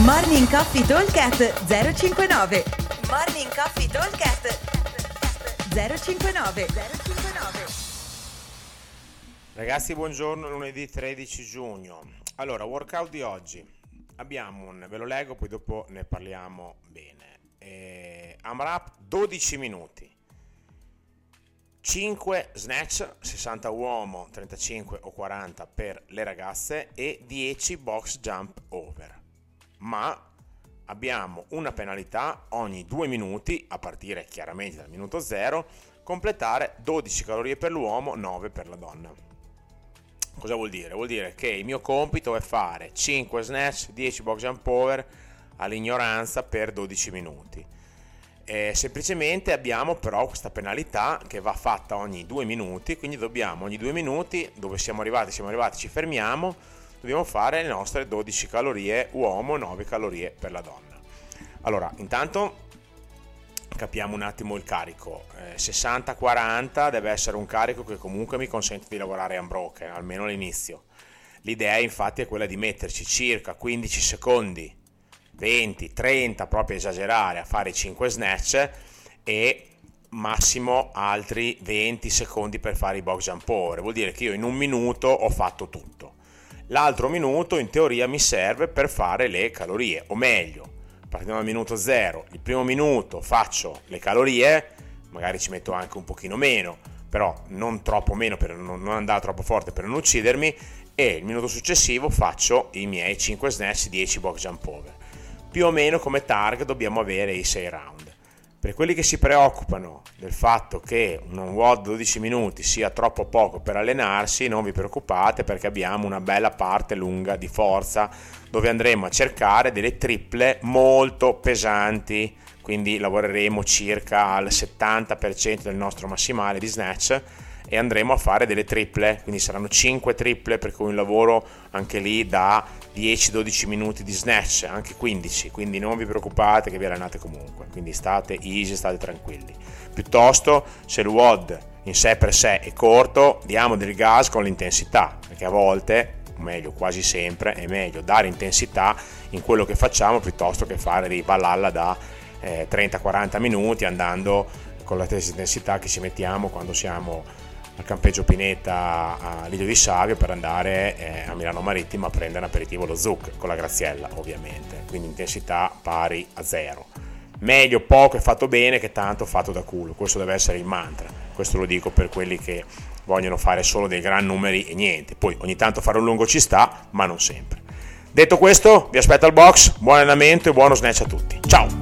Morning Coffee Talkcast 059 Morning Coffee Talkcast 059 059 Ragazzi, buongiorno, lunedì 13 giugno. Allora, workout di oggi. Abbiamo un, ve lo leggo, poi dopo ne parliamo bene. Eh, AMRAP 12 minuti. 5 snatch, 60 uomo, 35 o 40 per le ragazze e 10 box jump over. Ma abbiamo una penalità ogni 2 minuti, a partire chiaramente dal minuto 0, completare 12 calorie per l'uomo, 9 per la donna. Cosa vuol dire? Vuol dire che il mio compito è fare 5 snatch, 10 box jump over all'ignoranza per 12 minuti eh, semplicemente abbiamo però questa penalità che va fatta ogni due minuti, quindi dobbiamo ogni due minuti, dove siamo arrivati, siamo arrivati, ci fermiamo, dobbiamo fare le nostre 12 calorie uomo, 9 calorie per la donna. Allora, intanto capiamo un attimo il carico. Eh, 60-40 deve essere un carico che comunque mi consente di lavorare unbroken, almeno all'inizio. L'idea infatti è quella di metterci circa 15 secondi 20, 30, proprio esagerare, a fare 5 snatch e massimo altri 20 secondi per fare i box jump over. Vuol dire che io in un minuto ho fatto tutto. L'altro minuto in teoria mi serve per fare le calorie, o meglio, partiamo dal minuto 0, il primo minuto faccio le calorie, magari ci metto anche un pochino meno, però non troppo meno per non andare troppo forte per non uccidermi e il minuto successivo faccio i miei 5 snatch 10 box jump over più o meno come target dobbiamo avere i 6 round. Per quelli che si preoccupano del fatto che un WOD 12 minuti sia troppo poco per allenarsi, non vi preoccupate perché abbiamo una bella parte lunga di forza dove andremo a cercare delle triple molto pesanti, quindi lavoreremo circa al 70% del nostro massimale di snatch e andremo a fare delle triple, quindi saranno 5 triple per cui un lavoro anche lì da 10-12 minuti di snatch, anche 15, quindi non vi preoccupate che vi allenate comunque, quindi state easy, state tranquilli. Piuttosto se il WOD in sé per sé è corto, diamo del gas con l'intensità, perché a volte, o meglio quasi sempre, è meglio dare intensità in quello che facciamo piuttosto che fare dei ballalla da eh, 30-40 minuti andando con la stessa intensità che ci mettiamo quando siamo al campeggio Pineta a Lidio di Savio per andare eh, a Milano Marittima a prendere aperitivo lo Zuc con la Graziella ovviamente, quindi intensità pari a zero. Meglio poco e fatto bene che tanto fatto da culo, questo deve essere il mantra, questo lo dico per quelli che vogliono fare solo dei gran numeri e niente, poi ogni tanto fare un lungo ci sta, ma non sempre. Detto questo, vi aspetto al box, buon allenamento e buono snatch a tutti. Ciao!